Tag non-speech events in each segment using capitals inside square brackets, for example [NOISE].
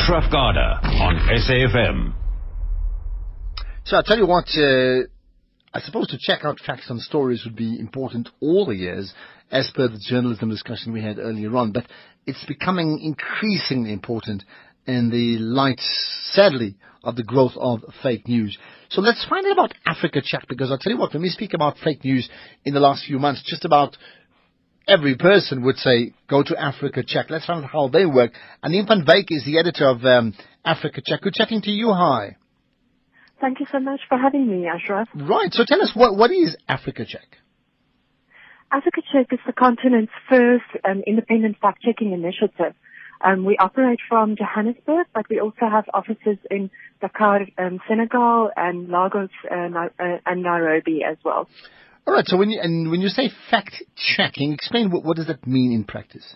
Ashraf Garda on SAFM. So I tell you what, uh, I suppose to check out facts and stories would be important all the years, as per the journalism discussion we had earlier on. But it's becoming increasingly important in the light, sadly, of the growth of fake news. So let's find out about Africa Check, because I'll tell you what, when we speak about fake news in the last few months, just about every person would say, go to Africa Check. Let's find out how they work. Anim van Wyk is the editor of um, Africa Check. Good checking to you. Hi. Thank you so much for having me, Ashraf. Right. So tell us, what, what is Africa Check? Africa Check is the continent's first um, independent fact-checking initiative. Um, we operate from Johannesburg, but we also have offices in Dakar, um, Senegal, and Lagos uh, uh, and Nairobi as well. All right. So when you and when you say fact checking, explain what what does that mean in practice?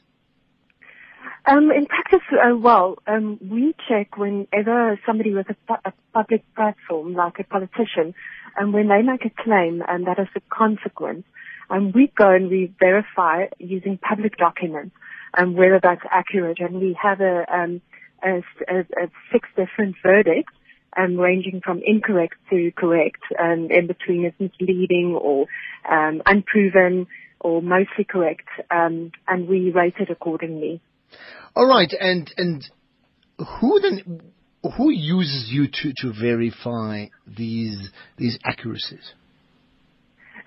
Um, in practice, uh, well, um, we check whenever somebody with a, pu- a, public platform, like a politician, and when they make a claim and that is a consequence, and we go and we verify using public documents um, whether that's accurate. And we have a, um, a, a, a six different verdicts um, ranging from incorrect to correct, and in between is misleading or um, unproven or mostly correct, um, and we rate it accordingly. All right, and and who then who uses you to to verify these these accuracies?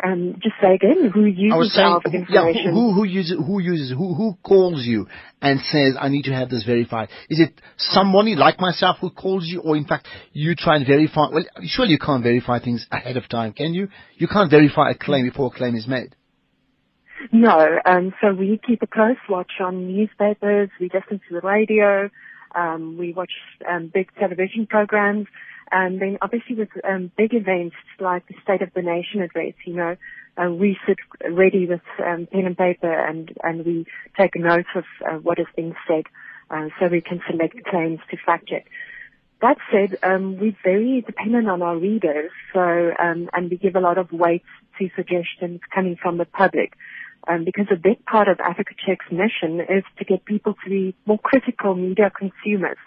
Um, just say again, who uses saying, our information? Yeah, who, who, uses, who uses, who, who calls you and says, I need to have this verified? Is it somebody like myself who calls you, or in fact, you try and verify? Well, surely you can't verify things ahead of time, can you? You can't verify a claim before a claim is made. No, um, so we keep a close watch on newspapers, we listen to the radio, um, we watch um, big television programs, and then obviously with um, big events like the State of the Nation address, you know, uh, we sit ready with um, pen and paper and, and we take note of uh, what is being said uh, so we can select claims to fact check. That said, um, we're very dependent on our readers, so um, and we give a lot of weight to suggestions coming from the public. Um, because a big part of Africa Check's mission is to get people to be more critical media consumers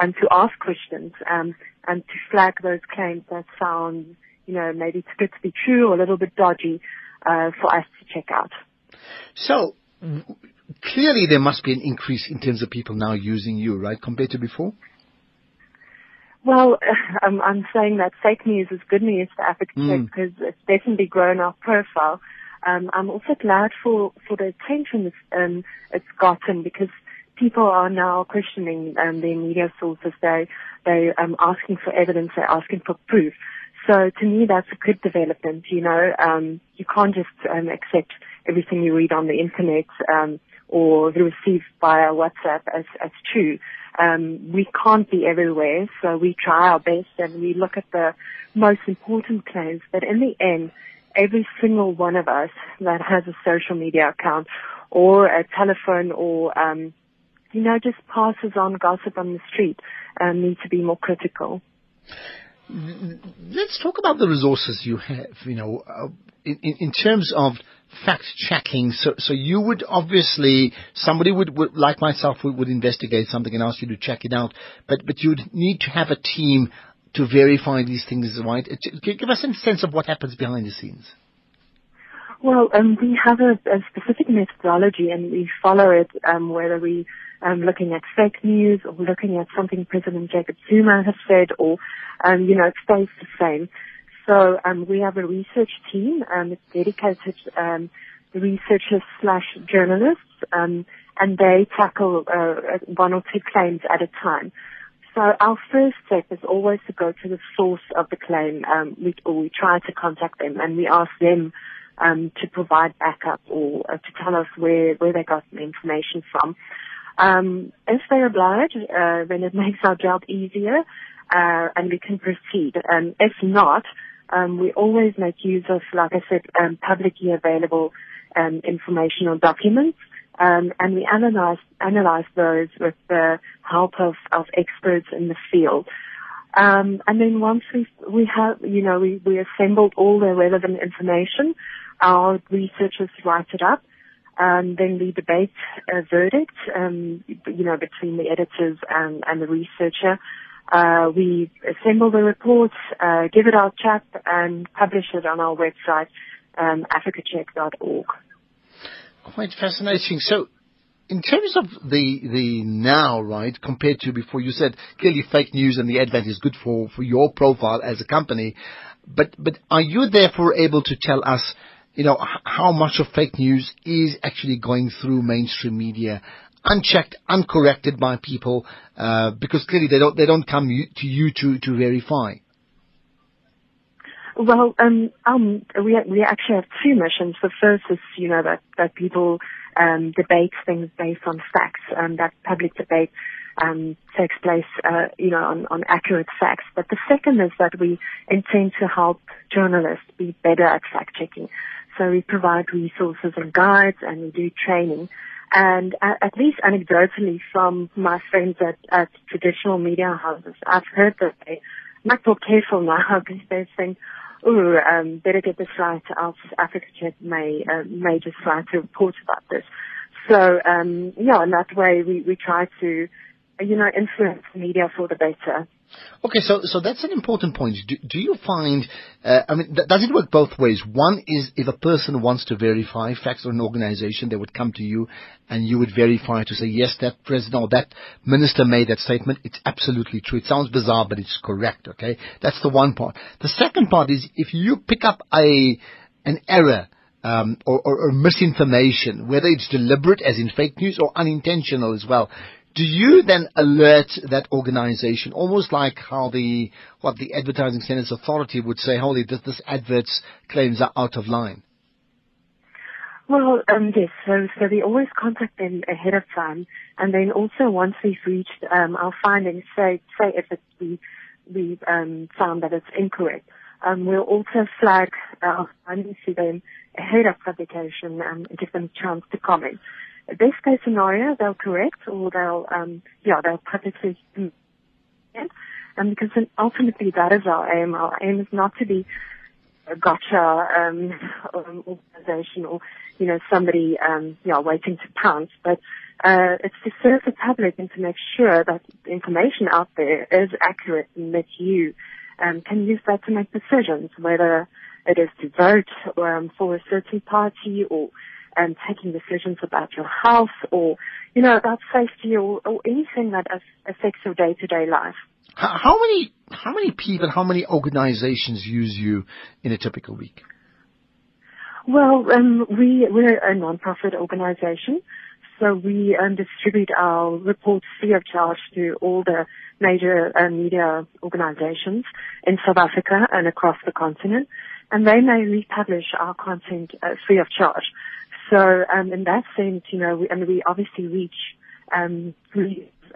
and to ask questions um, and to flag those claims that sound, you know, maybe too good to be true or a little bit dodgy uh, for us to check out. So clearly there must be an increase in terms of people now using you, right, compared to before? Well, [LAUGHS] I'm, I'm saying that fake news is good news for Africa mm. because it's definitely grown our profile. Um, I'm also glad for, for the attention it's, um, it's gotten because people are now questioning um, their media sources. They they um asking for evidence. They're asking for proof. So to me, that's a good development. You know, um, you can't just um, accept everything you read on the internet um, or receive via WhatsApp as as true. Um, we can't be everywhere, so we try our best and we look at the most important claims. But in the end, every single one of us that has a social media account or a telephone or um, you know, just passes on gossip on the street um, need to be more critical. Let's talk about the resources you have, you know, uh, in, in, terms of fact checking. So, so you would obviously, somebody would, would like myself, would, would investigate something and ask you to check it out, but, but you'd need to have a team to verify these things, right? Give us a sense of what happens behind the scenes. Well, um, we have a, a, specific methodology and we follow it, um, whether we um, looking at fake news or looking at something President Jacob Zuma has said or, um, you know, it stays the same. So um, we have a research team. Um, it's dedicated um, researchers slash journalists, um, and they tackle uh, one or two claims at a time. So our first step is always to go to the source of the claim. Um, we, or we try to contact them, and we ask them um, to provide backup or uh, to tell us where where they got the information from. Um, if they oblige, uh, then it [LAUGHS] makes our job easier, uh, and we can proceed. Um, if not, um, we always make use of, like I said, um, publicly available um, information or documents, um, and we analyze analyze those with the help of, of experts in the field. Um, and then once we we have, you know, we, we assembled all the relevant information, our researchers write it up, Um, then we debate a verdict, um, you know, between the editors and, and the researcher. Uh, we assemble the report, uh, give it our chap, and publish it on our website, um, africacheck.org. Quite fascinating. So, in terms of the the now, right, compared to before, you said clearly fake news and the advent is good for, for your profile as a company, but but are you therefore able to tell us, you know, how much of fake news is actually going through mainstream media? Unchecked, uncorrected by people, uh, because clearly they don't they don't come to you to to verify. Well, um, um, we we actually have two missions. The first is, you know, that that people um, debate things based on facts, and that public debate um, takes place, uh, you know, on, on accurate facts. But the second is that we intend to help journalists be better at fact checking. So we provide resources and guides, and we do training. And at, least anecdotally from my friends at, at traditional media houses, I've heard that they might be careful now [LAUGHS] because they think, ooh, um, better get this right, else Africa Check may, uh, may just try to report about this. So, um, yeah, in that way we, we try to, you know, influence media for the better. Okay, so so that's an important point. Do, do you find, uh, I mean, th- does it work both ways? One is if a person wants to verify facts or an organization, they would come to you and you would verify to say, yes, that president or that minister made that statement. It's absolutely true. It sounds bizarre, but it's correct, okay? That's the one part. The second part is if you pick up a, an error, um, or, or, or misinformation, whether it's deliberate as in fake news or unintentional as well, do you then alert that organization, almost like how the what the Advertising Standards Authority would say, "Holy, this, this advert's claims are out of line"? Well, um, yes. So, so we always contact them ahead of time, and then also once we've reached um, our findings, say say if we we um, found that it's incorrect, um, we'll also flag our findings to them ahead of publication and give them a chance to comment best case scenario, they'll correct or they'll, um, yeah, they'll publicly, and because ultimately that is our aim. Our aim is not to be a gotcha um, um, organization or you know somebody um, yeah waiting to pounce, but uh, it's to serve the public and to make sure that the information out there is accurate and that you um, can use that to make decisions, whether it is to vote um, for a certain party or and taking decisions about your health or, you know, about safety or, or anything that affects your day-to-day life. How, how many, how many people, how many organizations use you in a typical week? Well, um, we, we're a non-profit organization. So we um, distribute our reports free of charge to all the major uh, media organizations in South Africa and across the continent. And they may republish our content uh, free of charge. So um, in that sense, you know, we, and we obviously reach um,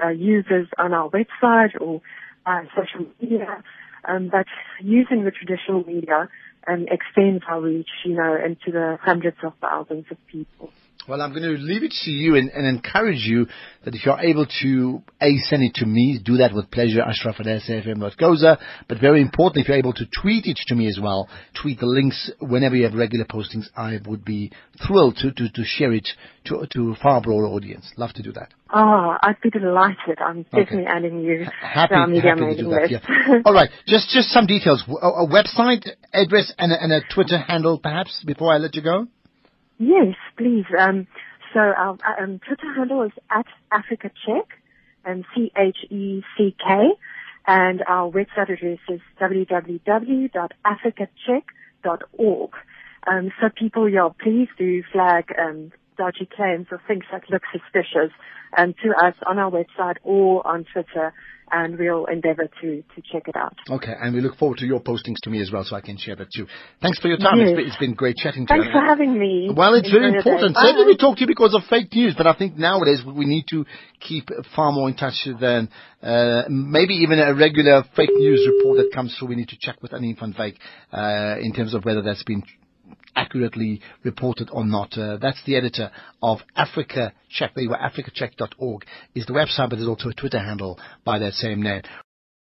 uh, users on our website or uh, social media, um, but using the traditional media um, extends our reach, you know, into the hundreds of thousands of people. Well, I'm going to leave it to you and, and, encourage you that if you're able to, A, send it to me, do that with pleasure, ashraf at. But very important, if you're able to tweet it to me as well, tweet the links whenever you have regular postings, I would be thrilled to, to, to share it to, to a far broader audience. Love to do that. Oh, I'd be delighted. I'm definitely okay. adding you happy, to our media happy to do that, yeah. All right, just, just some details. A, a website address and a, and a Twitter handle perhaps before I let you go? Yes, please. Um, so our um, Twitter handle is at Africa Check, and C H E C K, and our website address is www.africacheck.org. Um, so people, yeah, please do flag um, dodgy claims or things that look suspicious um, to us on our website or on Twitter and we'll endeavor to, to check it out. Okay, and we look forward to your postings to me as well so I can share that too. Thanks for your time. Yes. It's, been, it's been great chatting to Thanks you. Thanks for having me. Well, it's very important. Certainly we talk to you because of fake news, but I think nowadays we need to keep far more in touch than uh, maybe even a regular fake news report that comes through. We need to check with Anim van Wyk uh, in terms of whether that's been accurately reported or not. Uh, that's the editor of Africa Check. There you are, africacheck.org is the website, but there's also a Twitter handle by that same name.